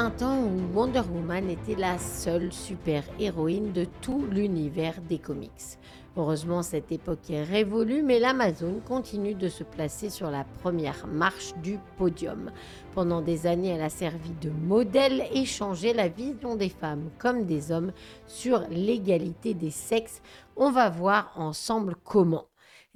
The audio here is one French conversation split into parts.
un temps où Wonder Woman était la seule super-héroïne de tout l'univers des comics. Heureusement, cette époque est révolue, mais l'Amazon continue de se placer sur la première marche du podium. Pendant des années, elle a servi de modèle et changé la vision des femmes comme des hommes sur l'égalité des sexes. On va voir ensemble comment.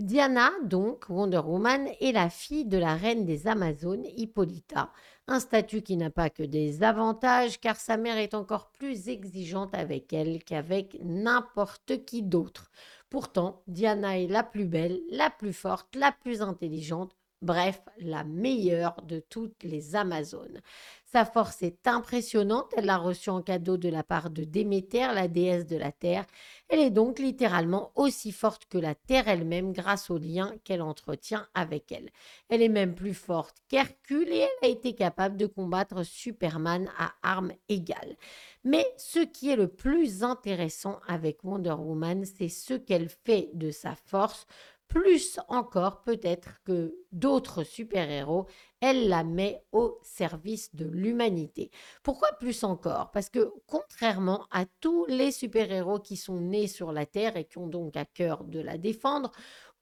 Diana, donc Wonder Woman, est la fille de la reine des Amazones, Hippolyta, un statut qui n'a pas que des avantages car sa mère est encore plus exigeante avec elle qu'avec n'importe qui d'autre. Pourtant, Diana est la plus belle, la plus forte, la plus intelligente, bref, la meilleure de toutes les Amazones. Sa force est impressionnante, elle l'a reçue en cadeau de la part de Déméter, la déesse de la Terre. Elle est donc littéralement aussi forte que la Terre elle-même grâce aux liens qu'elle entretient avec elle. Elle est même plus forte qu'Hercule et elle a été capable de combattre Superman à armes égales. Mais ce qui est le plus intéressant avec Wonder Woman, c'est ce qu'elle fait de sa force plus encore peut-être que d'autres super-héros, elle la met au service de l'humanité. Pourquoi plus encore? Parce que contrairement à tous les super-héros qui sont nés sur la Terre et qui ont donc à cœur de la défendre,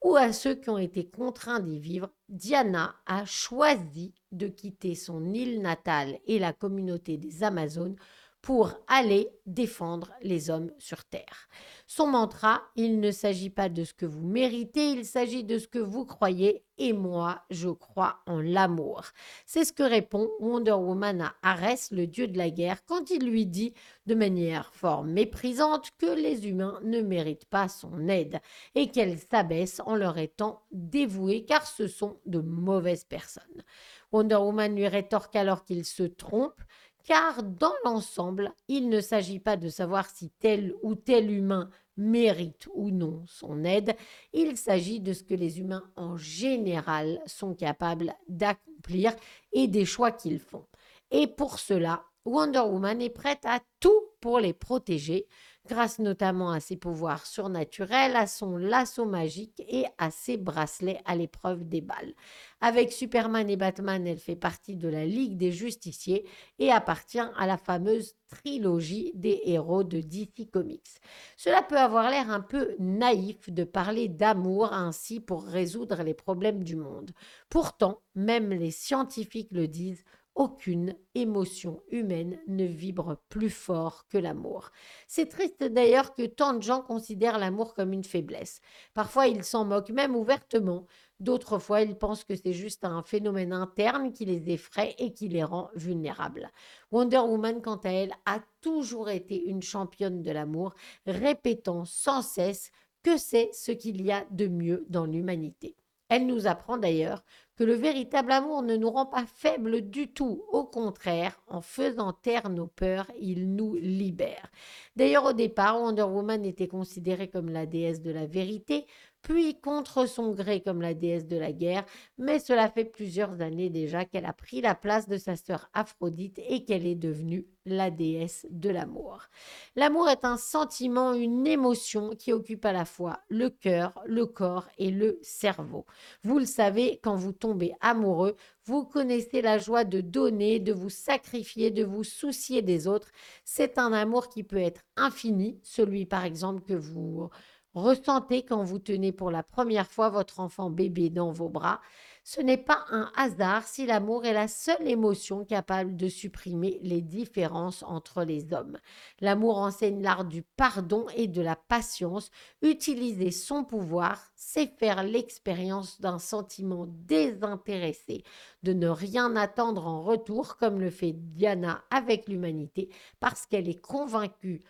ou à ceux qui ont été contraints d'y vivre, Diana a choisi de quitter son île natale et la communauté des Amazones pour aller défendre les hommes sur Terre. Son mantra, il ne s'agit pas de ce que vous méritez, il s'agit de ce que vous croyez, et moi, je crois en l'amour. C'est ce que répond Wonder Woman à Ares, le dieu de la guerre, quand il lui dit de manière fort méprisante que les humains ne méritent pas son aide et qu'elle s'abaisse en leur étant dévouée car ce sont de mauvaises personnes. Wonder Woman lui rétorque alors qu'il se trompe car dans l'ensemble, il ne s'agit pas de savoir si tel ou tel humain mérite ou non son aide, il s'agit de ce que les humains en général sont capables d'accomplir et des choix qu'ils font. Et pour cela, Wonder Woman est prête à tout pour les protéger, grâce notamment à ses pouvoirs surnaturels, à son lasso magique et à ses bracelets à l'épreuve des balles. Avec Superman et Batman, elle fait partie de la Ligue des Justiciers et appartient à la fameuse trilogie des héros de DC Comics. Cela peut avoir l'air un peu naïf de parler d'amour ainsi pour résoudre les problèmes du monde. Pourtant, même les scientifiques le disent, aucune émotion humaine ne vibre plus fort que l'amour. C'est triste d'ailleurs que tant de gens considèrent l'amour comme une faiblesse. Parfois ils s'en moquent même ouvertement, d'autres fois ils pensent que c'est juste un phénomène interne qui les effraie et qui les rend vulnérables. Wonder Woman, quant à elle, a toujours été une championne de l'amour, répétant sans cesse que c'est ce qu'il y a de mieux dans l'humanité. Elle nous apprend d'ailleurs que le véritable amour ne nous rend pas faibles du tout. Au contraire, en faisant taire nos peurs, il nous libère. D'ailleurs, au départ, Wonder Woman était considérée comme la déesse de la vérité, puis contre son gré comme la déesse de la guerre, mais cela fait plusieurs années déjà qu'elle a pris la place de sa sœur Aphrodite et qu'elle est devenue la déesse de l'amour. L'amour est un sentiment, une émotion qui occupe à la fois le cœur, le corps et le cerveau. Vous le savez, quand vous tombez amoureux, vous connaissez la joie de donner, de vous sacrifier, de vous soucier des autres. C'est un amour qui peut être infini, celui par exemple que vous Ressentez quand vous tenez pour la première fois votre enfant bébé dans vos bras. Ce n'est pas un hasard si l'amour est la seule émotion capable de supprimer les différences entre les hommes. L'amour enseigne l'art du pardon et de la patience. Utiliser son pouvoir, c'est faire l'expérience d'un sentiment désintéressé, de ne rien attendre en retour comme le fait Diana avec l'humanité, parce qu'elle est convaincue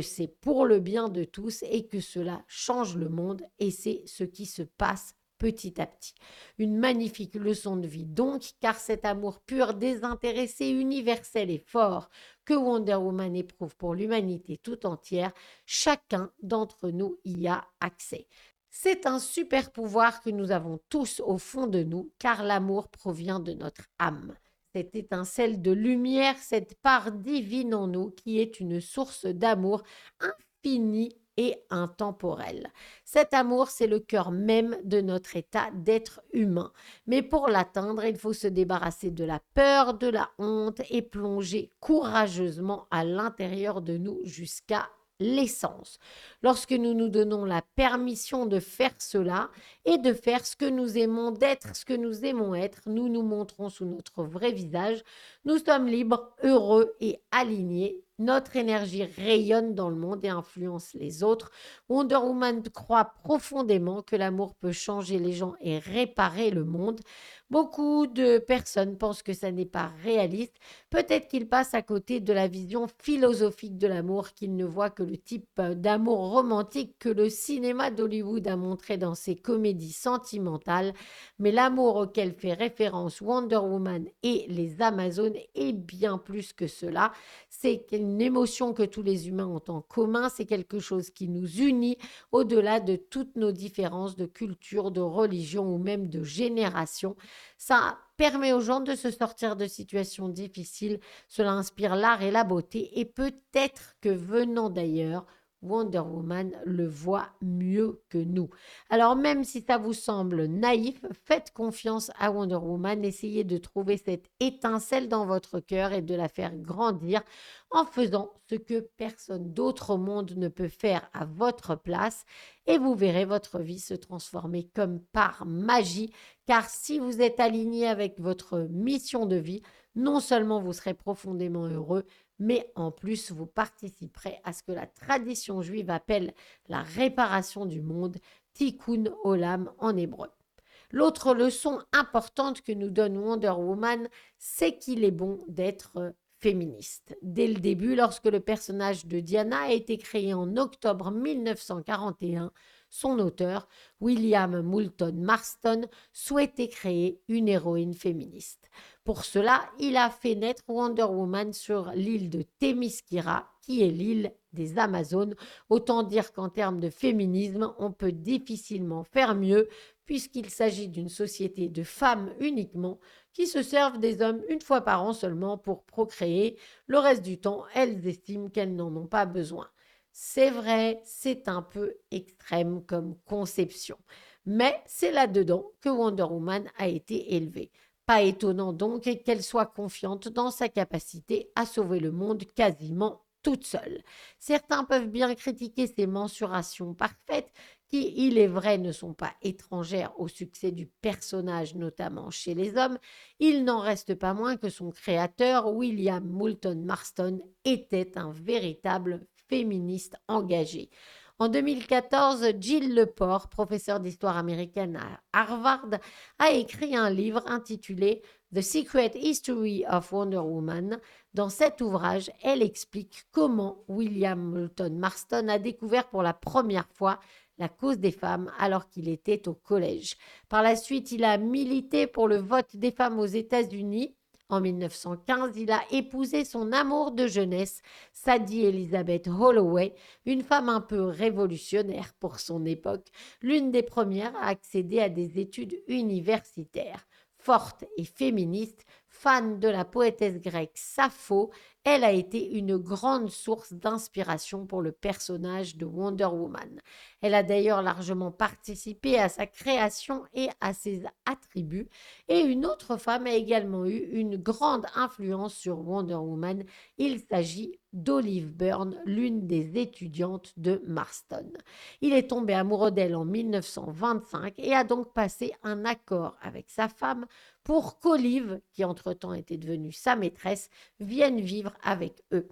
c'est pour le bien de tous et que cela change le monde et c'est ce qui se passe petit à petit. Une magnifique leçon de vie donc, car cet amour pur, désintéressé, universel et fort que Wonder Woman éprouve pour l'humanité tout entière, chacun d'entre nous y a accès. C'est un super pouvoir que nous avons tous au fond de nous, car l'amour provient de notre âme cette étincelle de lumière, cette part divine en nous qui est une source d'amour infini et intemporel. Cet amour, c'est le cœur même de notre état d'être humain. Mais pour l'atteindre, il faut se débarrasser de la peur, de la honte et plonger courageusement à l'intérieur de nous jusqu'à l'essence. Lorsque nous nous donnons la permission de faire cela et de faire ce que nous aimons, d'être ce que nous aimons être, nous nous montrons sous notre vrai visage, nous sommes libres, heureux et alignés notre énergie rayonne dans le monde et influence les autres. Wonder Woman croit profondément que l'amour peut changer les gens et réparer le monde. Beaucoup de personnes pensent que ça n'est pas réaliste. Peut-être qu'ils passent à côté de la vision philosophique de l'amour, qu'ils ne voient que le type d'amour romantique que le cinéma d'Hollywood a montré dans ses comédies sentimentales. Mais l'amour auquel fait référence Wonder Woman et les Amazones est bien plus que cela. C'est une émotion que tous les humains ont en commun, c'est quelque chose qui nous unit au-delà de toutes nos différences de culture, de religion ou même de génération. Ça permet aux gens de se sortir de situations difficiles, cela inspire l'art et la beauté. Et peut-être que venant d'ailleurs, Wonder Woman le voit mieux que nous. Alors même si ça vous semble naïf, faites confiance à Wonder Woman, essayez de trouver cette étincelle dans votre cœur et de la faire grandir en faisant ce que personne d'autre au monde ne peut faire à votre place et vous verrez votre vie se transformer comme par magie car si vous êtes aligné avec votre mission de vie, non seulement vous serez profondément heureux, mais en plus vous participerez à ce que la tradition juive appelle la réparation du monde, tikkun olam en hébreu. L'autre leçon importante que nous donne Wonder Woman, c'est qu'il est bon d'être féministe. Dès le début, lorsque le personnage de Diana a été créé en octobre 1941, son auteur, William Moulton Marston, souhaitait créer une héroïne féministe. Pour cela, il a fait naître Wonder Woman sur l'île de Themyscira, qui est l'île des Amazones. Autant dire qu'en termes de féminisme, on peut difficilement faire mieux, puisqu'il s'agit d'une société de femmes uniquement qui se servent des hommes une fois par an seulement pour procréer. Le reste du temps, elles estiment qu'elles n'en ont pas besoin. C'est vrai, c'est un peu extrême comme conception. Mais c'est là-dedans que Wonder Woman a été élevée. Pas étonnant donc qu'elle soit confiante dans sa capacité à sauver le monde quasiment toute seule. Certains peuvent bien critiquer ses mensurations parfaites, qui, il est vrai, ne sont pas étrangères au succès du personnage, notamment chez les hommes, il n'en reste pas moins que son créateur, William Moulton Marston, était un véritable féministe engagée. En 2014, Jill Leport, professeure d'histoire américaine à Harvard, a écrit un livre intitulé The Secret History of Wonder Woman. Dans cet ouvrage, elle explique comment William Moulton Marston a découvert pour la première fois la cause des femmes alors qu'il était au collège. Par la suite, il a milité pour le vote des femmes aux États-Unis en 1915, il a épousé son amour de jeunesse, Sadie Elizabeth Holloway, une femme un peu révolutionnaire pour son époque, l'une des premières à accéder à des études universitaires. Forte et féministe, fan de la poétesse grecque Sappho, elle a été une grande source d'inspiration pour le personnage de Wonder Woman. Elle a d'ailleurs largement participé à sa création et à ses attributs, et une autre femme a également eu une grande influence sur Wonder Woman. Il s'agit d'Olive Byrne, l'une des étudiantes de Marston. Il est tombé amoureux d'elle en 1925 et a donc passé un accord avec sa femme pour qu'Olive, qui entre-temps était devenue sa maîtresse, vienne vivre avec eux.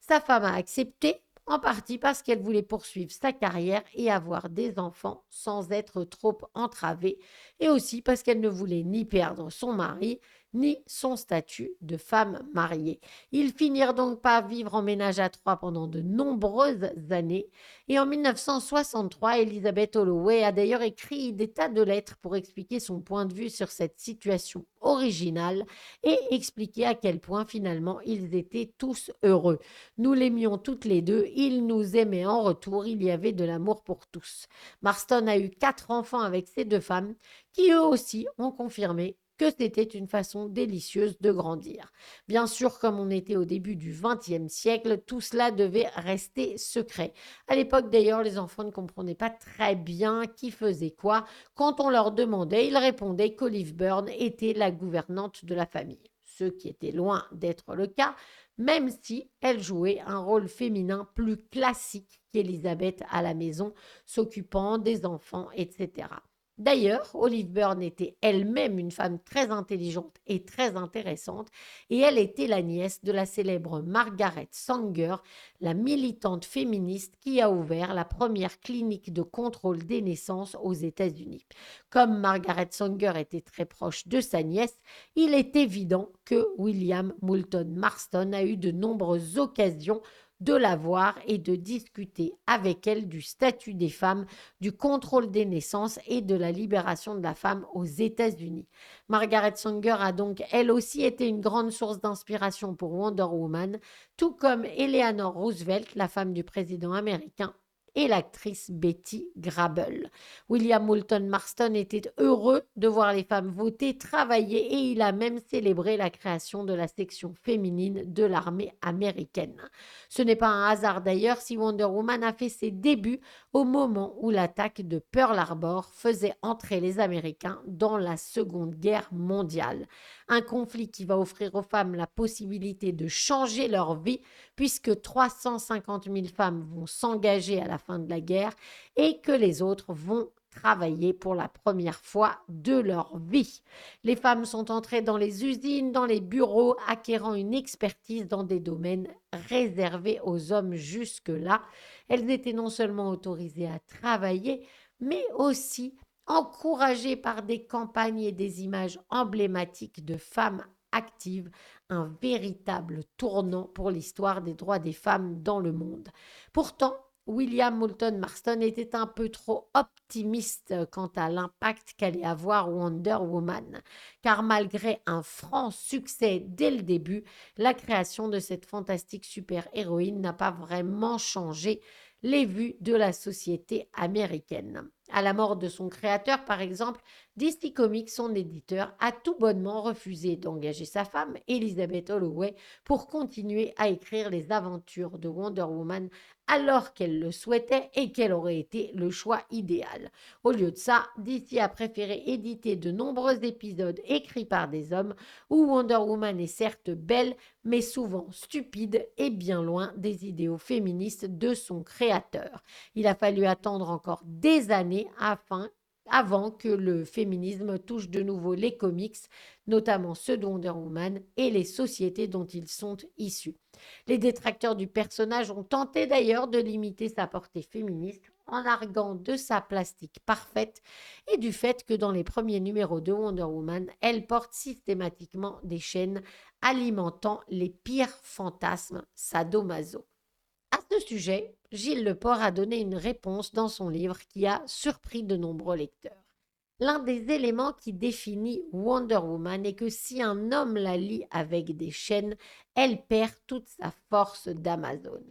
Sa femme a accepté, en partie parce qu'elle voulait poursuivre sa carrière et avoir des enfants sans être trop entravée, et aussi parce qu'elle ne voulait ni perdre son mari, ni son statut de femme mariée. Ils finirent donc par vivre en ménage à trois pendant de nombreuses années et en 1963, Elizabeth Holloway a d'ailleurs écrit des tas de lettres pour expliquer son point de vue sur cette situation originale et expliquer à quel point finalement ils étaient tous heureux. Nous l'aimions toutes les deux, il nous aimait en retour, il y avait de l'amour pour tous. Marston a eu quatre enfants avec ces deux femmes qui eux aussi ont confirmé que c'était une façon délicieuse de grandir. Bien sûr, comme on était au début du XXe siècle, tout cela devait rester secret. À l'époque d'ailleurs, les enfants ne comprenaient pas très bien qui faisait quoi. Quand on leur demandait, ils répondaient qu'Olive Byrne était la gouvernante de la famille ce qui était loin d'être le cas, même si elle jouait un rôle féminin plus classique qu'Elisabeth à la maison, s'occupant des enfants, etc. D'ailleurs, Olive Byrne était elle-même une femme très intelligente et très intéressante, et elle était la nièce de la célèbre Margaret Sanger, la militante féministe qui a ouvert la première clinique de contrôle des naissances aux États-Unis. Comme Margaret Sanger était très proche de sa nièce, il est évident que William Moulton Marston a eu de nombreuses occasions de la voir et de discuter avec elle du statut des femmes, du contrôle des naissances et de la libération de la femme aux États-Unis. Margaret Sanger a donc elle aussi été une grande source d'inspiration pour Wonder Woman, tout comme Eleanor Roosevelt, la femme du président américain et l'actrice Betty Grable. William Moulton Marston était heureux de voir les femmes voter, travailler et il a même célébré la création de la section féminine de l'armée américaine. Ce n'est pas un hasard d'ailleurs si Wonder Woman a fait ses débuts au moment où l'attaque de Pearl Harbor faisait entrer les Américains dans la Seconde Guerre mondiale. Un conflit qui va offrir aux femmes la possibilité de changer leur vie puisque 350 000 femmes vont s'engager à la fin de la guerre et que les autres vont travailler pour la première fois de leur vie. Les femmes sont entrées dans les usines, dans les bureaux, acquérant une expertise dans des domaines réservés aux hommes jusque-là. Elles étaient non seulement autorisées à travailler, mais aussi encouragées par des campagnes et des images emblématiques de femmes actives, un véritable tournant pour l'histoire des droits des femmes dans le monde. Pourtant, William Moulton Marston était un peu trop optimiste quant à l'impact qu'allait avoir Wonder Woman, car malgré un franc succès dès le début, la création de cette fantastique super-héroïne n'a pas vraiment changé les vues de la société américaine. À la mort de son créateur, par exemple, DC Comics, son éditeur, a tout bonnement refusé d'engager sa femme, Elizabeth Holloway, pour continuer à écrire les aventures de Wonder Woman alors qu'elle le souhaitait et qu'elle aurait été le choix idéal. Au lieu de ça, DC a préféré éditer de nombreux épisodes écrits par des hommes où Wonder Woman est certes belle, mais souvent stupide et bien loin des idéaux féministes de son créateur. Il a fallu attendre encore des années avant que le féminisme touche de nouveau les comics, notamment ceux de Wonder Woman et les sociétés dont ils sont issus. Les détracteurs du personnage ont tenté d'ailleurs de limiter sa portée féministe en arguant de sa plastique parfaite et du fait que dans les premiers numéros de Wonder Woman, elle porte systématiquement des chaînes alimentant les pires fantasmes sadomaso. Ce sujet, Gilles Leport a donné une réponse dans son livre qui a surpris de nombreux lecteurs. L'un des éléments qui définit Wonder Woman est que si un homme la lit avec des chaînes, elle perd toute sa force d'Amazon.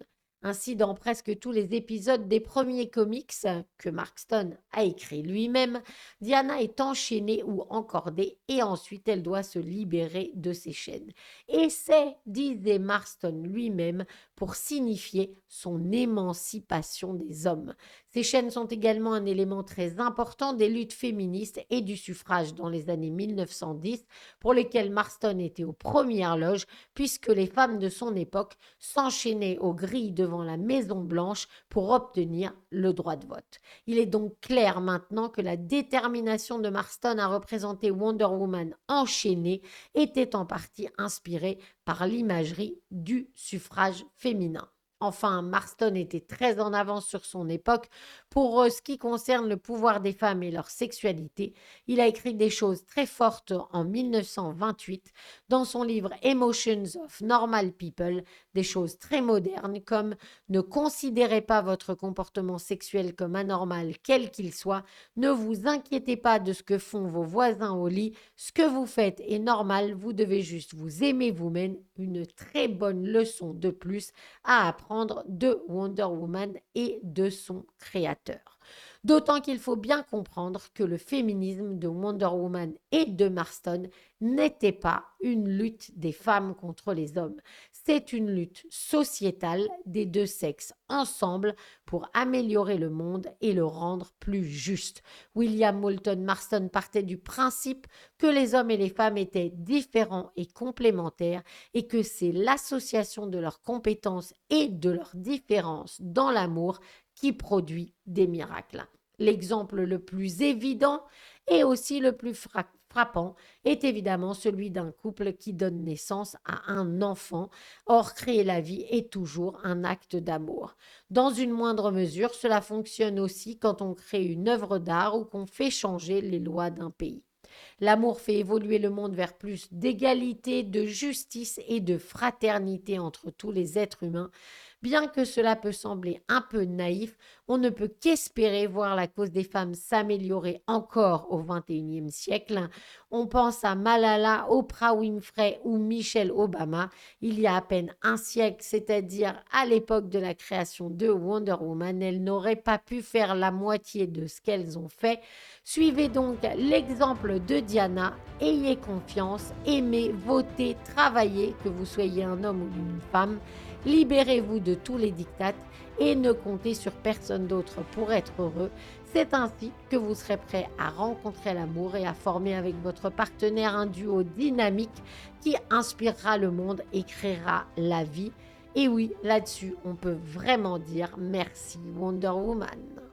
Ainsi, dans presque tous les épisodes des premiers comics que Mark Stone a écrit lui-même, Diana est enchaînée ou encordée et ensuite elle doit se libérer de ses chaînes. Et c'est, disait Marston lui-même, pour signifier son émancipation des hommes. Ces chaînes sont également un élément très important des luttes féministes et du suffrage dans les années 1910, pour lesquelles Marston était aux premières loges, puisque les femmes de son époque s'enchaînaient aux grilles devant la Maison Blanche pour obtenir le droit de vote. Il est donc clair maintenant que la détermination de Marston à représenter Wonder Woman enchaînée était en partie inspirée par l'imagerie du suffrage féminin. Enfin, Marston était très en avance sur son époque. Pour euh, ce qui concerne le pouvoir des femmes et leur sexualité. Il a écrit des choses très fortes en 1928 dans son livre Emotions of Normal People, des choses très modernes comme ne considérez pas votre comportement sexuel comme anormal quel qu'il soit, ne vous inquiétez pas de ce que font vos voisins au lit, ce que vous faites est normal, vous devez juste vous aimer vous-même, une très bonne leçon de plus à apprendre de Wonder Woman et de son créateur. D'autant qu'il faut bien comprendre que le féminisme de Wonder Woman et de Marston n'était pas une lutte des femmes contre les hommes. C'est une lutte sociétale des deux sexes ensemble pour améliorer le monde et le rendre plus juste. William Moulton Marston partait du principe que les hommes et les femmes étaient différents et complémentaires et que c'est l'association de leurs compétences et de leurs différences dans l'amour qui produit des miracles. L'exemple le plus évident et aussi le plus frappant est évidemment celui d'un couple qui donne naissance à un enfant. Or, créer la vie est toujours un acte d'amour. Dans une moindre mesure, cela fonctionne aussi quand on crée une œuvre d'art ou qu'on fait changer les lois d'un pays. L'amour fait évoluer le monde vers plus d'égalité, de justice et de fraternité entre tous les êtres humains. Bien que cela peut sembler un peu naïf, on ne peut qu'espérer voir la cause des femmes s'améliorer encore au XXIe siècle. On pense à Malala, Oprah Winfrey ou Michelle Obama il y a à peine un siècle, c'est-à-dire à, l'époque de la création de Wonder Woman. Elles n'auraient pas pu faire la moitié de ce qu'elles ont fait. Suivez donc l'exemple de Diana, ayez confiance, aimez, votez, travaillez, que vous soyez un homme ou une femme. Libérez-vous de tous les dictats et ne comptez sur personne d'autre pour être heureux. C'est ainsi que vous serez prêt à rencontrer l'amour et à former avec votre partenaire un duo dynamique qui inspirera le monde et créera la vie. Et oui, là-dessus, on peut vraiment dire merci Wonder Woman.